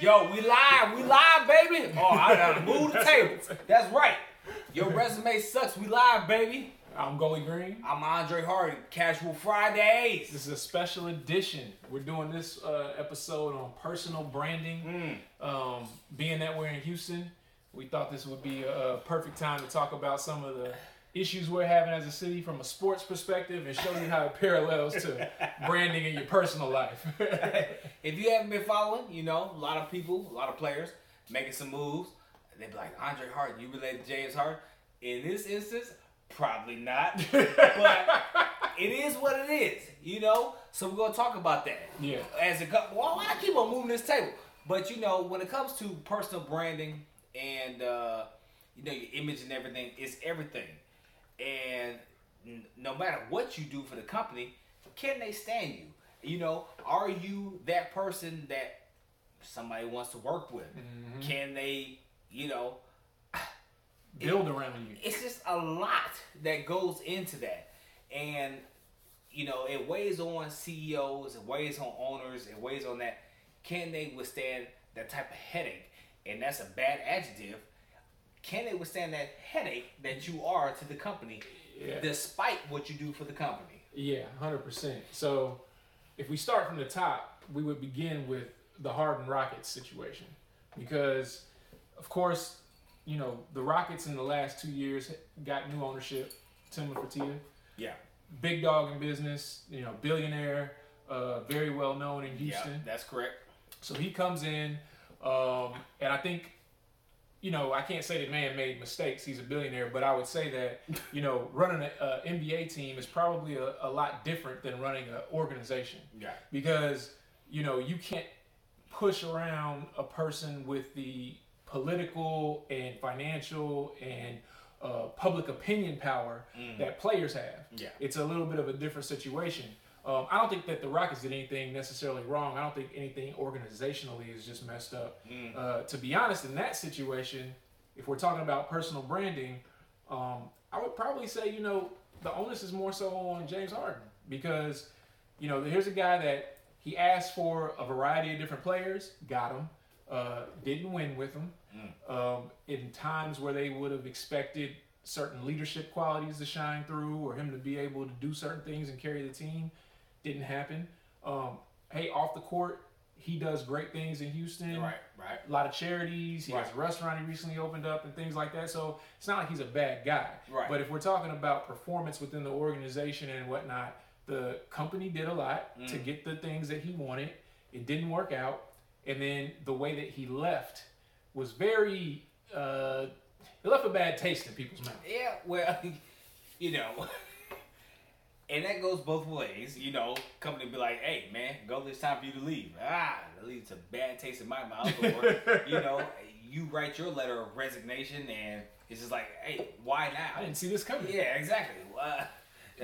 Yo, we live, we live, baby. Oh, I gotta move the table. That's right. Your resume sucks. We live, baby. I'm Gully Green. I'm Andre Hardy. Casual Fridays. This is a special edition. We're doing this uh, episode on personal branding. Um, being that we're in Houston, we thought this would be a, a perfect time to talk about some of the issues we're having as a city from a sports perspective and show you how it parallels to branding in your personal life. If you haven't been following, you know, a lot of people, a lot of players making some moves. They'd be like, Andre Hart, you related to James Hart? In this instance, probably not. but it is what it is, you know? So we're gonna talk about that. Yeah. As it comes, well, why I keep on moving this table? But you know, when it comes to personal branding and uh, you know your image and everything, it's everything. And no matter what you do for the company, can they stand you? You know, are you that person that somebody wants to work with? Mm-hmm. Can they, you know, Build around you. it's just a lot that goes into that and you know it weighs on ceos it weighs on owners it weighs on that can they withstand that type of headache and that's a bad adjective can they withstand that headache that you are to the company Yeah. despite what you do for the company Yeah, hundred percent. So, if we start from the top, we would begin with the Harden Rockets situation, because, of course, you know the Rockets in the last two years got new ownership. Tim Fertitta, yeah big dog in business, you know, billionaire, uh, very well known in Houston. yeah that's correct So he comes in, um, and I think, you know, I can't say that man made mistakes. He's a billionaire, but I would say that, you know, running an NBA team is probably a, a lot different than running an organization yeah because, you know, you can't push around a person with the political and financial and uh, public opinion power that players have. Yeah. It's a little bit of a different situation. Um, I don't think that the Rockets did anything necessarily wrong. I don't think anything organizationally is just messed up. Uh, to be honest, in that situation, if we're talking about personal branding, um, I would probably say, you know, the onus is more so on James Harden because, you know, here's a guy that he asked for a variety of different players, got them, uh, didn't win with them. Um, in times where they would have expected certain leadership qualities to shine through or him to be able to do certain things and carry the team, didn't happen. Um, hey, off the court, he does great things in Houston right right a lot of charities. He has a restaurant he recently opened up and things like that. So it's not like he's a bad guy. Right. But if we're talking about performance within the organization and whatnot, the company did a lot to Mm. get the things that he wanted. It didn't work out. And then the way that he left was very, uh, it left a bad taste in people's mouth. Yeah, well, you know, and that goes both ways. You know, company be like, "Hey, man, go. It's time for you to leave." Ah, that leads to bad taste in my mouth. Or, you know, you write your letter of resignation, and it's just like, "Hey, why now?" I didn't see this coming. Yeah, exactly. Uh,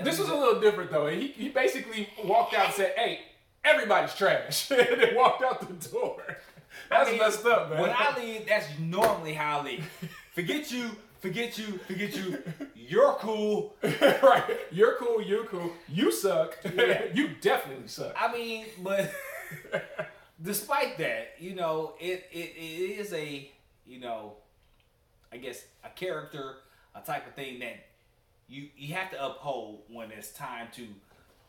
This was a little different though. He, he basically walked out and said, "Hey, everybody's trash," and then walked out the door. That's I mean, messed up, man. When I leave, that's normally how I leave. Forget you, forget you, forget you. You're cool. right. You're cool. You're cool. You suck. Yeah. you definitely suck. I mean, but despite that, you know, it, it it is a you know, I guess a character, a type of thing that you you have to uphold when it's time to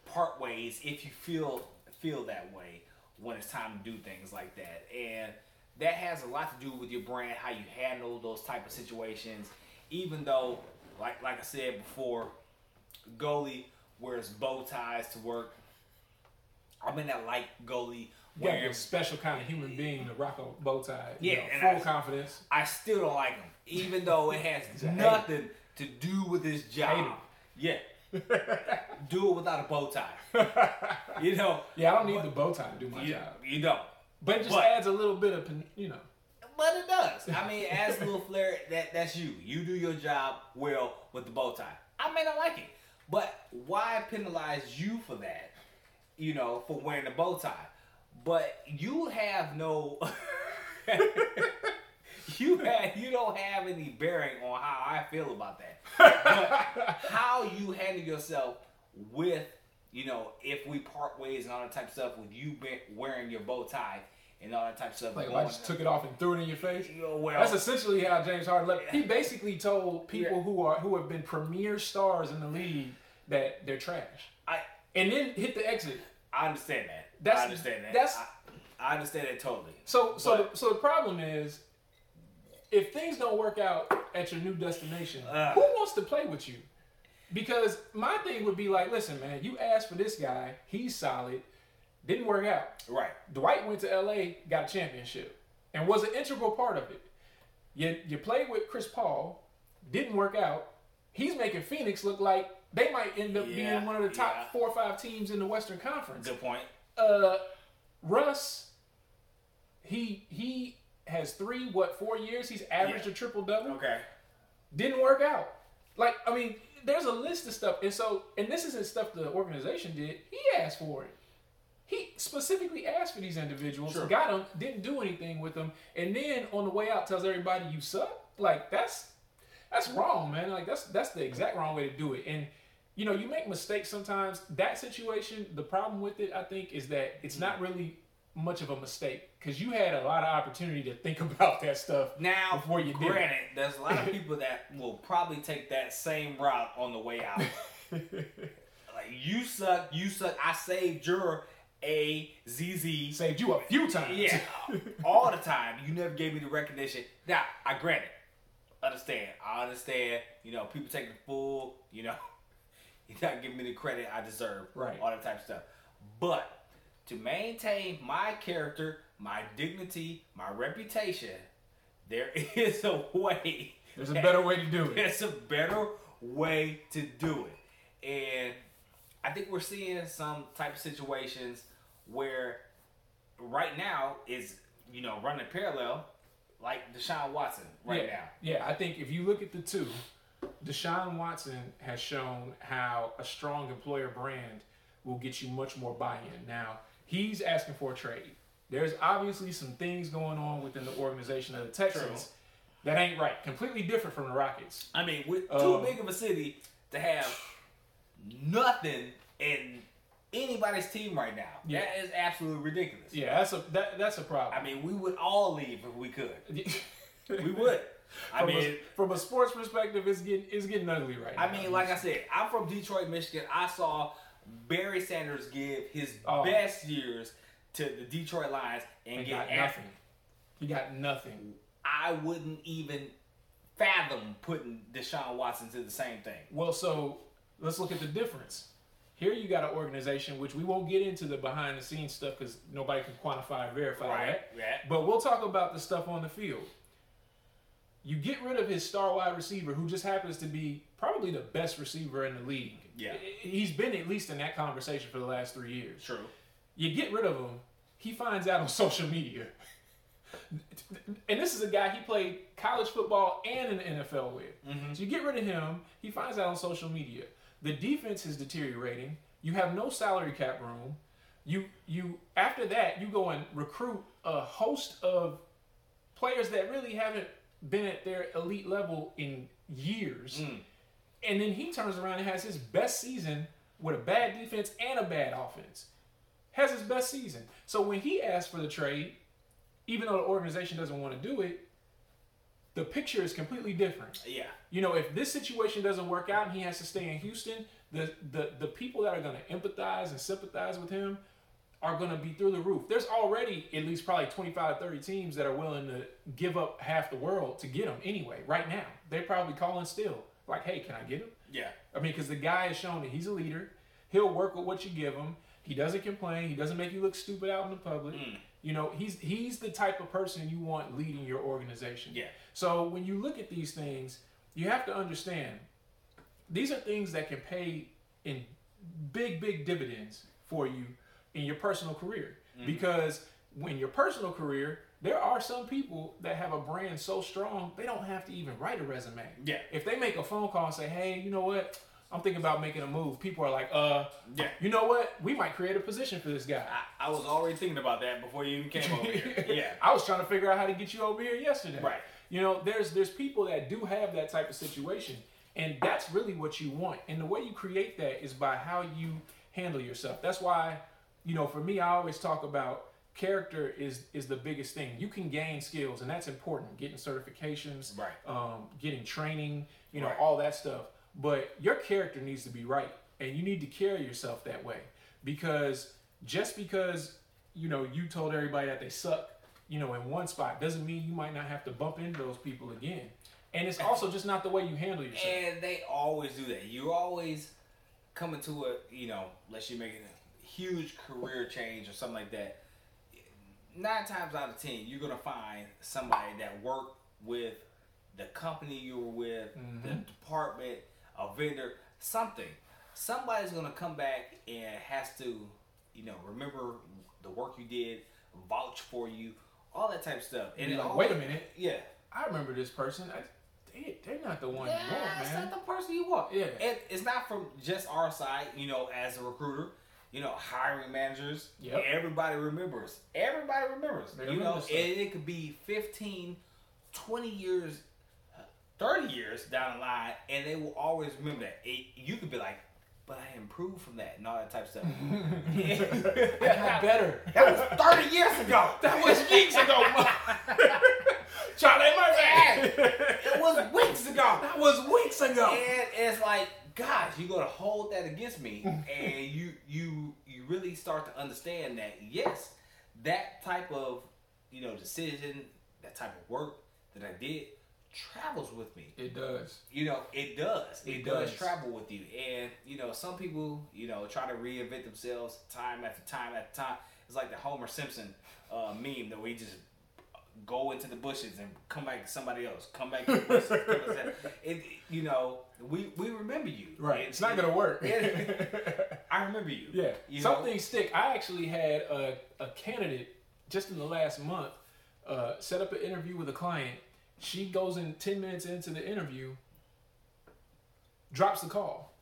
part ways if you feel feel that way when it's time to do things like that. And that has a lot to do with your brand, how you handle those type of situations. Even though, like like I said before, goalie wears bow ties to work. I'm in that light goalie You gotta be wearing a special kind of human being to rock a bow tie. You Yeah, know, and full I- confidence. I still don't like him, even though it has He's a hater. nothing to do with his job. Yeah, do it without a bow tie. You know, Yeah, I don't need the bow tie to do my you, job. you don't. But it just but- adds a little bit of, you know. But it does. I mean, as a little flair, that that's you. You do your job well with the bow tie. I may not like it, but why penalize you for that? You know, for wearing the bow tie. But you have no. you have you don't have any bearing on how I feel about that. But how you handle yourself with, you know, if we part ways and all that type of stuff with you wearing your bow tie and all that type of stuff. Like I oh, just took it off and threw it in your face. You know, well, That's essentially how James Harden left. He basically told people Yeah. who are who have been premier stars in the league that they're trash, I and then hit the exit. I understand that. That's- I understand that. that's- I, I understand that totally. So so But- the, so the problem is, if things don't work out at your new destination, Ugh. who wants to play with you? Because my thing would be like, listen, man, you asked for this guy, he's solid, didn't work out. Right. Dwight went to LA, got a championship, and was an integral part of it. You you played with Chris Paul, didn't work out. He's making Phoenix look like they might end up Yeah, being one of the top yeah. four or five teams in the Western Conference. Good point. Uh, Russ, he he has three what four years? He's averaged Yeah. a triple double. Okay. Didn't work out. Like I mean, there's a list of stuff, and so and this isn't stuff the organization did. He asked for it. He specifically asked for these individuals, Sure. got them, didn't do anything with them, and then on the way out tells everybody you suck. Like that's that's wrong, man. Like that's that's the exact wrong way to do it. And you know, you make mistakes sometimes. That situation, the problem with it, I think, is that it's not mm. really much of a mistake because you had a lot of opportunity to think about that stuff Now, before you did. it. granted, there's a lot of people that will probably take that same route on the way out. like you suck, you suck. I saved your A Z Z. Saved you a few times. Yeah, all the time. You never gave me the recognition. Now, I grant it. Understand. I understand. You know, people taking the full. You know, you're not giving me the credit I deserve. Right. All that type of stuff. But to maintain my character, my dignity, my reputation, there is a way. There's a better way to do it. There's a better way to do it. And I think we're seeing some type of situations where right now is, you know, running parallel like Deshaun Watson right yeah. now. Yeah, I think if you look at the two, Deshaun Watson has shown how a strong employer brand will get you much more buy-in. Now, he's asking for a trade. There's obviously some things going on within the organization of the Texans that ain't right. Completely different from the Rockets. I mean, with too Um, big of a city to have nothing in anybody's team right now. Yeah. That is absolutely ridiculous. Yeah, that's a that, that's a problem. I mean, we would all leave if we could. we would. I from, mean, a, from a sports perspective, it's getting it's getting ugly right I now. mean, like I said, I'm from Detroit, Michigan. I saw Barry Sanders give his Oh. best years to the Detroit Lions and he get got nothing. He got nothing. I wouldn't even fathom putting Deshaun Watson to the same thing. Well, so let's look at the difference. Here you got an organization which we won't get into the behind the scenes stuff because nobody can quantify and verify that. Yeah. But we'll talk about the stuff on the field. You get rid of his star wide receiver, who just happens to be probably the best receiver in the league. Yeah. He's been at least in that conversation for the last three years. True. You get rid of him, he finds out on social media. And this is a guy he played college football and in the NFL with. Mm-hmm. So you get rid of him, he finds out on social media. The defense is deteriorating. You have no salary cap room. You you after that you go and recruit a host of players that really haven't been at their elite level in years. Mm. And then he turns around and has his best season with a bad defense and a bad offense. Has his best season. So when he asks for the trade, even though the organization doesn't want to do it, the picture is completely different. Yeah. You know, if this situation doesn't work out and he has to stay in Houston, the the, the people that are going to empathize and sympathize with him are going to be through the roof. There's already at least probably 25, 30 teams that are willing to give up half the world to get him anyway, right now. They're probably calling still. Like, hey, can I get him? Yeah. I mean, because the guy has shown that he's a leader. He'll work with what you give him. He doesn't complain. He doesn't make you look stupid out in the public. Mm. You know, he's he's the type of person you want leading your organization. Yeah. So when you look at these things, you have to understand these are things that can pay in big, big dividends for you in your personal career. Mm-hmm. Because when your personal career, there are some people that have a brand so strong they don't have to even write a resume. Yeah. If they make a phone call and say, "Hey, you know what? I'm thinking about making a move," people are like, "Uh, Yeah. you know what? We might create a position for this guy." I, I was already thinking about that before you even came over here. Yeah. I was trying to figure out how to get you over here yesterday. Right. You know, there's there's people that do have that type of situation, and that's really what you want. And the way you create that is by how you handle yourself. That's why, you know, for me, I always talk about character is is the biggest thing. You can gain skills, and that's important. Getting certifications, Right. Um, getting training, you know, Right. all that stuff. But your character needs to be right, and you need to carry yourself that way. Because just because you know you told everybody that they suck, you know, in one spot doesn't mean you might not have to bump into those people again. And it's also just not the way you handle yourself. And they always do that. You're always coming to a, you know, unless you're making a huge career change or something like that. Nine times out of ten, you're gonna find somebody that worked with the company you were with, the mm-hmm. department, a vendor, something. Somebody's gonna come back and has to, you know, remember the work you did, vouch for you, all that type of stuff. And You're it like, wait a minute, yeah. I remember this person. I, they, they're not the one you Yeah, want, it's man. not the person you want. Yeah. And it's not from just our side, you know, as a recruiter, you know, hiring managers. Yep. Everybody remembers. Everybody remembers. They you remember know, stuff. and it could be 15, 20 years, uh, 30 years down the line, and they will always remember that. It, you could be like, but I improved from that and all that type of stuff. I got better. That was 30 years ago. That was weeks ago. Charlie Murphy. It was weeks ago. that was weeks ago. And it's like, gosh, you're gonna hold that against me, and you you you really start to understand that yes, that type of you know decision, that type of work that I did travels with me. It does. You know, it does. It, It does. does. travel with you, and you know, some people you know try to reinvent themselves time after time after time. It's like the Homer Simpson uh, meme that we just go into the bushes and come back to somebody else. Come back to the bushes. to- it, you know, we we remember you. Right. It- It's not gonna work. I remember you. yeah. You Some know? things stick. I actually had a, a candidate just in the last month uh, set up an interview with a client. She goes in ten minutes into the interview, drops the call.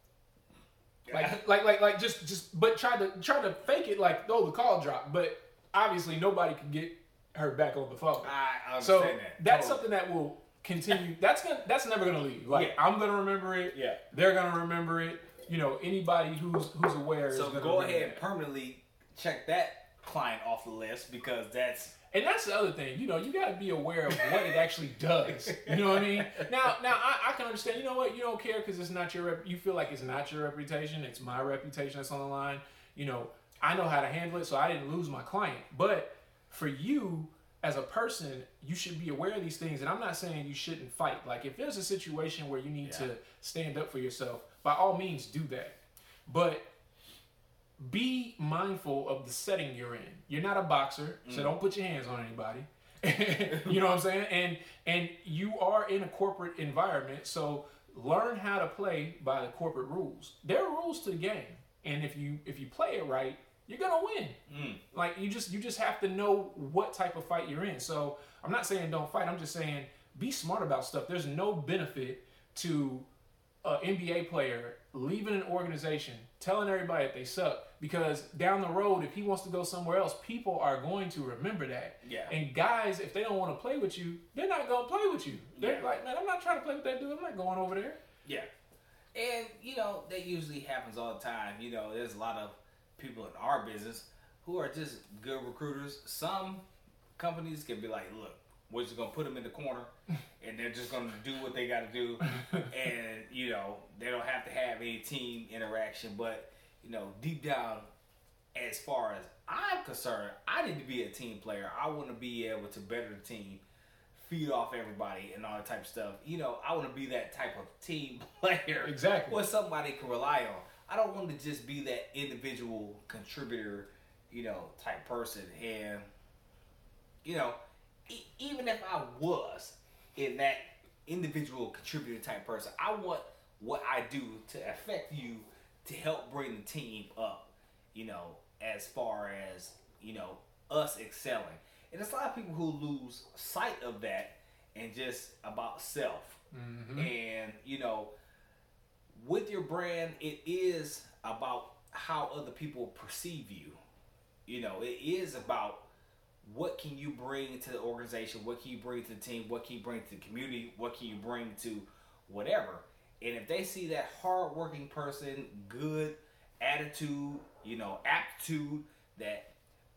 Like, like, like, like, just, just, but try to try to fake it like, oh, the call dropped. But obviously, nobody could get her back on the phone. I So understand that. that's Totally. something that will continue. That's gonna, that's never gonna leave. Like Yeah. I'm gonna remember it. Yeah. They're gonna remember it. You know, anybody who's who's aware. So go ahead and permanently check that client off the list because that's And that's the other thing. You know, you got to be aware of what it actually does. You know what I mean? Now, now I, I can understand. You know what? You don't care because it's not your. Rep- you feel like it's not your reputation. It's my reputation that's on the line. You know, I know how to handle it, so I didn't lose my client. But for you as a person, you should be aware of these things. And I'm not saying you shouldn't fight. Like if there's a situation where you need Yeah. to stand up for yourself, by all means do that. But be mindful of the setting you're in. You're not a boxer, so mm. don't put your hands on anybody. you know what I'm saying? And and you are in a corporate environment, so learn how to play by the corporate rules. There are rules to the game, and if you if you play it right, you're gonna win. Mm. Like you just you just have to know what type of fight you're in. So I'm not saying don't fight. I'm just saying be smart about stuff. There's no benefit to an NBA player leaving an organization, telling everybody that they suck, because down the road, if he wants to go somewhere else, people are going to remember that. Yeah. And guys, if they don't want to play with you, they're not going to play with you. They're Yeah. like, man, I'm not trying to play with that dude. I'm not going over there. Yeah. And, you know, that usually happens all the time. You know, there's a lot of people in our business who are just good recruiters. Some companies can be like, look, we're just to put them in the corner and they're just to do what they got to do. and, you know, they don't have to have any team interaction. But, you know, deep down, as far as I'm concerned, I need to be a team player. I want to be able to better the team, feed off everybody, and all that type of stuff. You know, I want to be that type of team player. Exactly. What somebody can rely on. I don't want to just be that individual contributor, you know, type person. And, you know, e- even if I was in that individual contributor type person, I want what I do to affect you to help bring the team up, you know, as far as, you know, us excelling. And there's a lot of people who lose sight of that and just about self. Mm-hmm. And, you know, with your brand, it is about how other people perceive you. You know, it is about what can you bring to the organization, what can you bring to the team, what can you bring to the community, what can you bring to whatever. And if they see that hardworking person, good attitude, you know, aptitude, that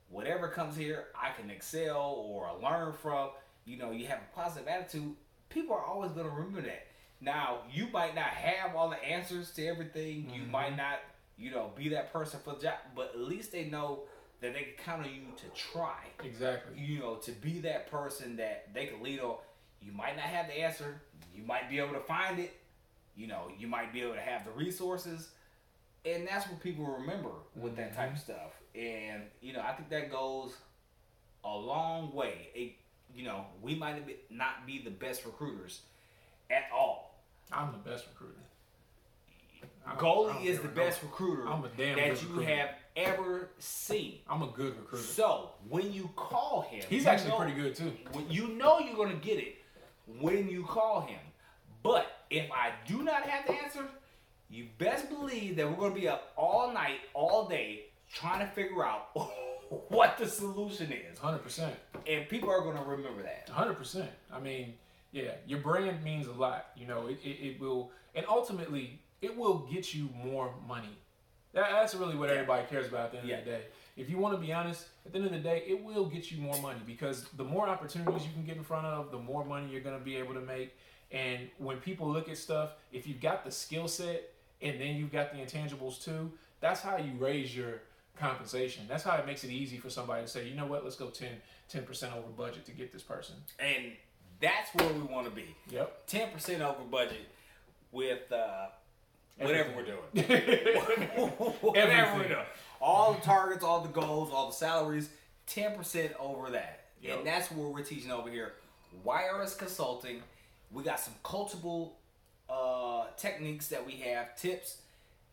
whatever comes here, I can excel or learn from. You know, you have a positive attitude. People are always going to remember that. Now, you might not have all the answers to everything. You Mhm. might not, you know, be that person for the job, but at least they know that they can count on you to try. Exactly. You know, to be that person that they can lead on. You might not have the answer. You might be able to find it. You know, you might be able to have the resources. And that's what people remember with that type of mm-hmm. stuff. And, you know, I think that goes a long way. It, you know, we might not be the best recruiters at all. I'm the best recruiter. Goalie is the best recruiter I'm a damn that you recruiter. have ever seen. I'm a good recruiter. So when you call him, He's actually know- pretty good too. when you know you're gonna get it when you call him. But if I do not have the answer, you best believe that we're gonna be up all night, all day, trying to figure out what the solution is. Hundred percent. And people are gonna remember that. Hundred percent. I mean, yeah, your brand means a lot. You know, it, it, it will, and ultimately, it will get you more money. That, that's really what Yeah. everybody cares about at the end Yeah. of the day. If you want to be honest, at the end of the day, it will get you more money because the more opportunities you can get in front of, the more money you're going to be able to make. And when people look at stuff, if you've got the skill set and then you've got the intangibles too, that's how you raise your compensation. That's how it makes it easy for somebody to say, you know what, let's go 10 percent over budget to get this person. And that's where we wanna be. Yep. Ten percent over budget with uh, whatever we're doing. Everything. Whatever we're doing. All the targets, all the goals, all the salaries, 10% over that. Yep. And that's what we're teaching over here. YRS Consulting. We got some coachable uh, techniques that we have, tips,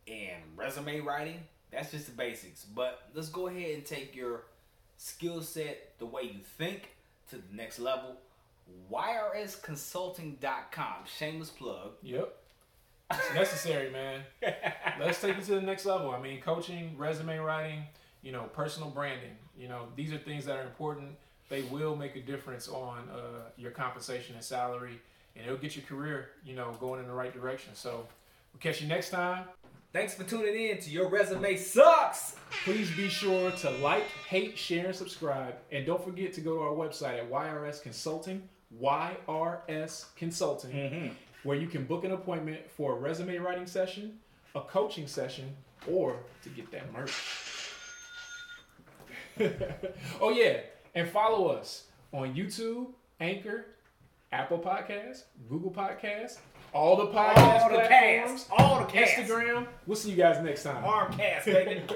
and resume writing. That's just the basics. But let's go ahead and take your skill set, the way you think, to the next level. YRSconsulting.com. Shameless plug. Yep. It's necessary, man. Let's take it to the next level. I mean, coaching, resume writing, you know, personal branding. You know, these are things that are important. They will make a difference on uh, your compensation and salary, and it'll get your career, you know, going in the right direction. So, we'll catch you next time. Thanks for tuning in to Your Resume Sucks. Please be sure to like, hate, share, and subscribe. And don't forget to go to our website at YRS Consulting, YRS Consulting, where you can book an appointment for a resume writing session, a coaching session, or to get that merch. oh, yeah. And follow us on YouTube, Anchor, Apple Podcasts, Google Podcasts, all the podcast All the platforms, cast. All the cast. Instagram. We'll see you guys next time. Arm cast, baby.